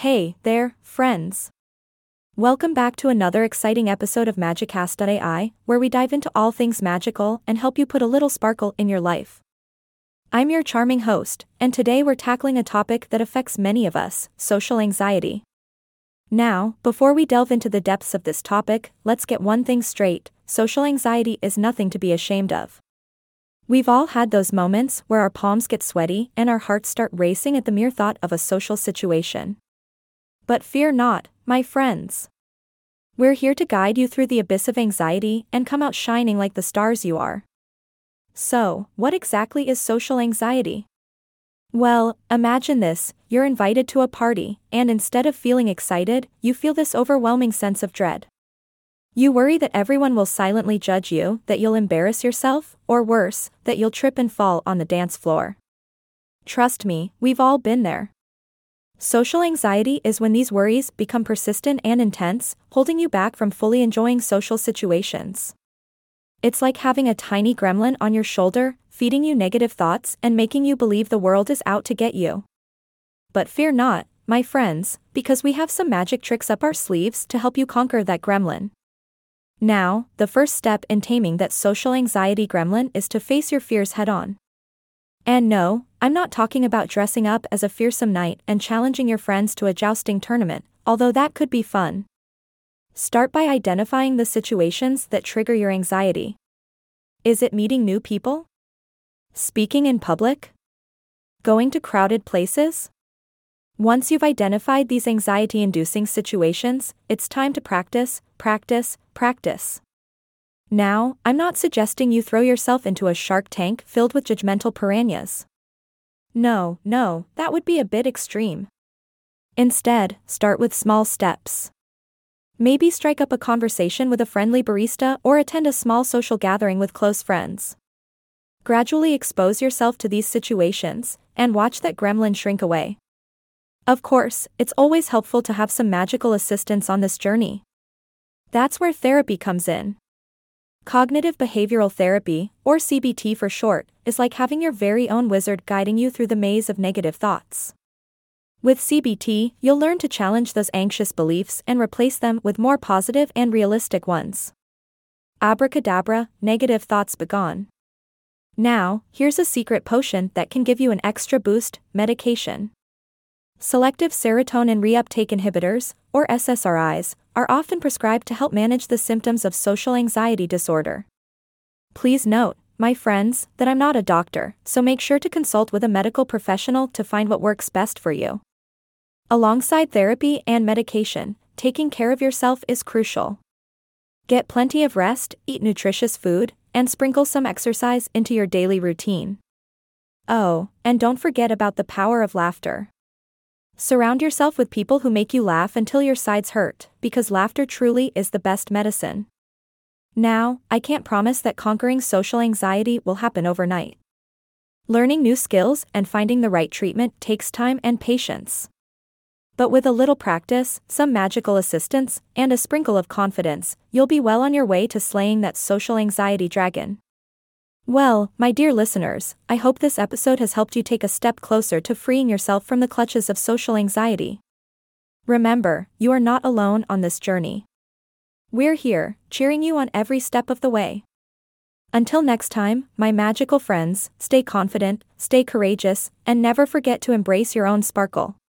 Hey there, friends. Welcome back to another exciting episode of Magicast.ai, where we dive into all things magical and help you put a little sparkle in your life. I'm your charming host, and today we're tackling a topic that affects many of us social anxiety. Now, before we delve into the depths of this topic, let's get one thing straight social anxiety is nothing to be ashamed of. We've all had those moments where our palms get sweaty and our hearts start racing at the mere thought of a social situation. But fear not, my friends. We're here to guide you through the abyss of anxiety and come out shining like the stars you are. So, what exactly is social anxiety? Well, imagine this you're invited to a party, and instead of feeling excited, you feel this overwhelming sense of dread. You worry that everyone will silently judge you, that you'll embarrass yourself, or worse, that you'll trip and fall on the dance floor. Trust me, we've all been there. Social anxiety is when these worries become persistent and intense, holding you back from fully enjoying social situations. It's like having a tiny gremlin on your shoulder, feeding you negative thoughts and making you believe the world is out to get you. But fear not, my friends, because we have some magic tricks up our sleeves to help you conquer that gremlin. Now, the first step in taming that social anxiety gremlin is to face your fears head on. And no, I'm not talking about dressing up as a fearsome knight and challenging your friends to a jousting tournament, although that could be fun. Start by identifying the situations that trigger your anxiety. Is it meeting new people? Speaking in public? Going to crowded places? Once you've identified these anxiety inducing situations, it's time to practice, practice, practice. Now, I'm not suggesting you throw yourself into a shark tank filled with judgmental piranhas. No, no, that would be a bit extreme. Instead, start with small steps. Maybe strike up a conversation with a friendly barista or attend a small social gathering with close friends. Gradually expose yourself to these situations and watch that gremlin shrink away. Of course, it's always helpful to have some magical assistance on this journey. That's where therapy comes in. Cognitive behavioral therapy, or CBT for short, is like having your very own wizard guiding you through the maze of negative thoughts. With CBT, you'll learn to challenge those anxious beliefs and replace them with more positive and realistic ones. Abracadabra, negative thoughts begone. Now, here's a secret potion that can give you an extra boost medication. Selective serotonin reuptake inhibitors, or SSRIs, are often prescribed to help manage the symptoms of social anxiety disorder. Please note, my friends, that I'm not a doctor, so make sure to consult with a medical professional to find what works best for you. Alongside therapy and medication, taking care of yourself is crucial. Get plenty of rest, eat nutritious food, and sprinkle some exercise into your daily routine. Oh, and don't forget about the power of laughter. Surround yourself with people who make you laugh until your sides hurt, because laughter truly is the best medicine. Now, I can't promise that conquering social anxiety will happen overnight. Learning new skills and finding the right treatment takes time and patience. But with a little practice, some magical assistance, and a sprinkle of confidence, you'll be well on your way to slaying that social anxiety dragon. Well, my dear listeners, I hope this episode has helped you take a step closer to freeing yourself from the clutches of social anxiety. Remember, you are not alone on this journey. We're here, cheering you on every step of the way. Until next time, my magical friends, stay confident, stay courageous, and never forget to embrace your own sparkle.